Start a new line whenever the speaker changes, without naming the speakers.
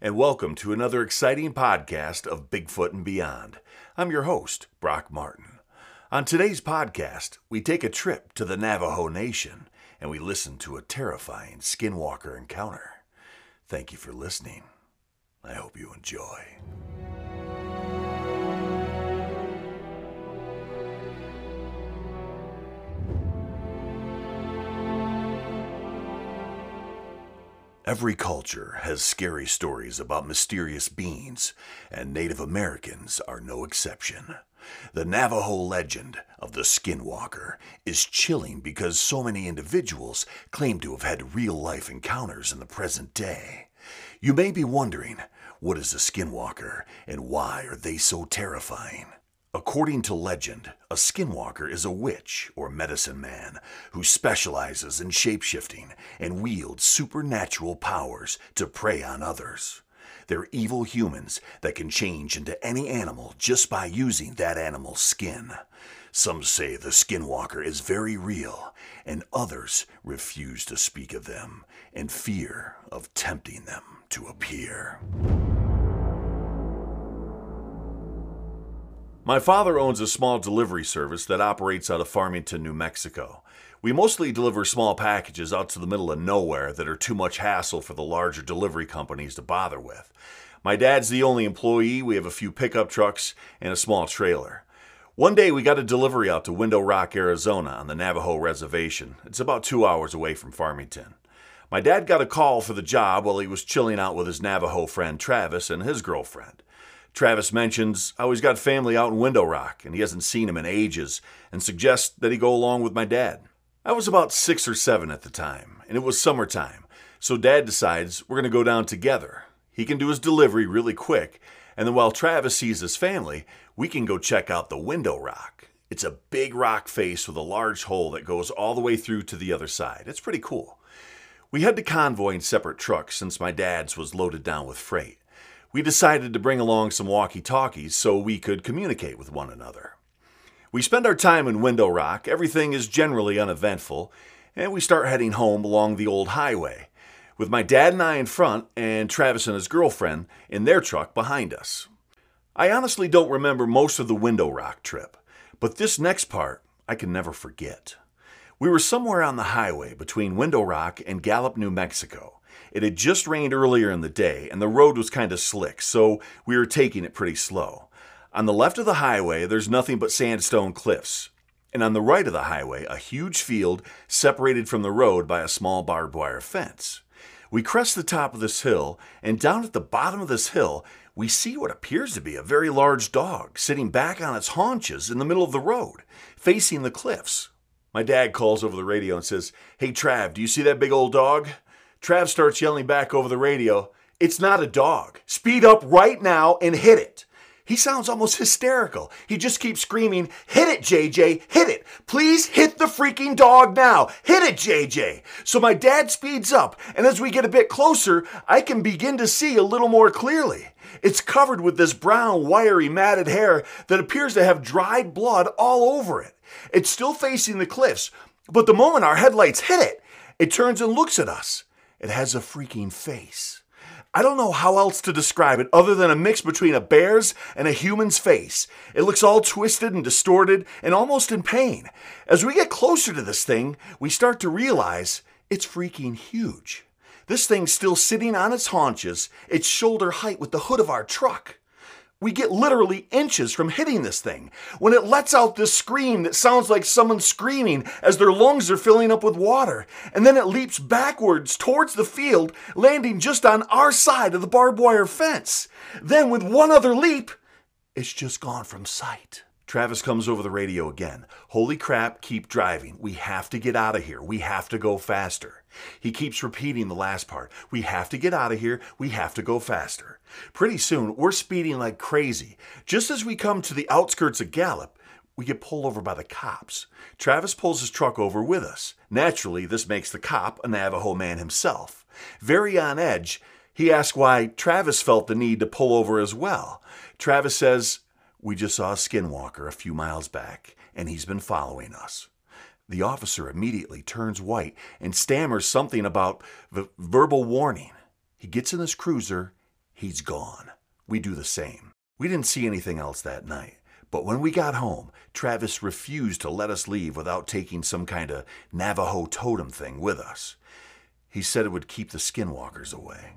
and welcome to another exciting podcast of Bigfoot and Beyond. I'm your host, Brock Martin. On today's podcast, we take a trip to the Navajo Nation and we listen to a terrifying skinwalker encounter. Thank you for listening. I hope you enjoy. Every culture has scary stories about mysterious beings, and Native Americans are no exception. The Navajo legend of the Skinwalker is chilling because so many individuals claim to have had real life encounters in the present day. You may be wondering, what is a Skinwalker and why are they so terrifying? According to legend, a skinwalker is a witch or medicine man who specializes in shapeshifting and wields supernatural powers to prey on others. They're evil humans that can change into any animal just by using that animal's skin. Some say the skinwalker is very real, and others refuse to speak of them in fear of tempting them to appear. My father owns a small delivery service that operates out of Farmington, New Mexico. We mostly deliver small packages out to the middle of nowhere that are too much hassle for the larger delivery companies to bother with. My dad's the only employee, we have a few pickup trucks, and a small trailer. One day we got a delivery out to Window Rock, Arizona on the Navajo Reservation. It's about two hours away from Farmington. My dad got a call for the job while he was chilling out with his Navajo friend Travis and his girlfriend. Travis mentions how he's got family out in Window Rock and he hasn't seen him in ages and suggests that he go along with my dad. I was about six or seven at the time, and it was summertime, so dad decides we're going to go down together. He can do his delivery really quick, and then while Travis sees his family, we can go check out the Window Rock. It's a big rock face with a large hole that goes all the way through to the other side. It's pretty cool. We had to convoy in separate trucks since my dad's was loaded down with freight we decided to bring along some walkie talkies so we could communicate with one another. We spend our time in Window Rock, everything is generally uneventful, and we start heading home along the old highway, with my dad and I in front and Travis and his girlfriend in their truck behind us. I honestly don't remember most of the Window Rock trip, but this next part I can never forget. We were somewhere on the highway between Window Rock and Gallup, New Mexico it had just rained earlier in the day, and the road was kind of slick, so we were taking it pretty slow. On the left of the highway, there's nothing but sandstone cliffs. And on the right of the highway, a huge field separated from the road by a small barbed wire fence. We crest the top of this hill, and down at the bottom of this hill, we see what appears to be a very large dog sitting back on its haunches in the middle of the road, facing the cliffs. My dad calls over the radio and says, Hey, Trav, do you see that big old dog? Trav starts yelling back over the radio, It's not a dog. Speed up right now and hit it. He sounds almost hysterical. He just keeps screaming, Hit it, JJ, hit it. Please hit the freaking dog now. Hit it, JJ. So my dad speeds up, and as we get a bit closer, I can begin to see a little more clearly. It's covered with this brown, wiry, matted hair that appears to have dried blood all over it. It's still facing the cliffs, but the moment our headlights hit it, it turns and looks at us. It has a freaking face. I don't know how else to describe it other than a mix between a bear's and a human's face. It looks all twisted and distorted and almost in pain. As we get closer to this thing, we start to realize it's freaking huge. This thing's still sitting on its haunches, its shoulder height with the hood of our truck. We get literally inches from hitting this thing. When it lets out this scream that sounds like someone screaming as their lungs are filling up with water, and then it leaps backwards towards the field, landing just on our side of the barbed wire fence. Then, with one other leap, it's just gone from sight. Travis comes over the radio again. Holy crap, keep driving. We have to get out of here. We have to go faster. He keeps repeating the last part. We have to get out of here. We have to go faster. Pretty soon, we're speeding like crazy. Just as we come to the outskirts of Gallup, we get pulled over by the cops. Travis pulls his truck over with us. Naturally, this makes the cop a Navajo man himself. Very on edge, he asks why Travis felt the need to pull over as well. Travis says, we just saw a skinwalker a few miles back, and he's been following us. The officer immediately turns white and stammers something about v- verbal warning. He gets in his cruiser, He's gone. We do the same. We didn't see anything else that night. But when we got home, Travis refused to let us leave without taking some kind of Navajo totem thing with us. He said it would keep the skinwalkers away.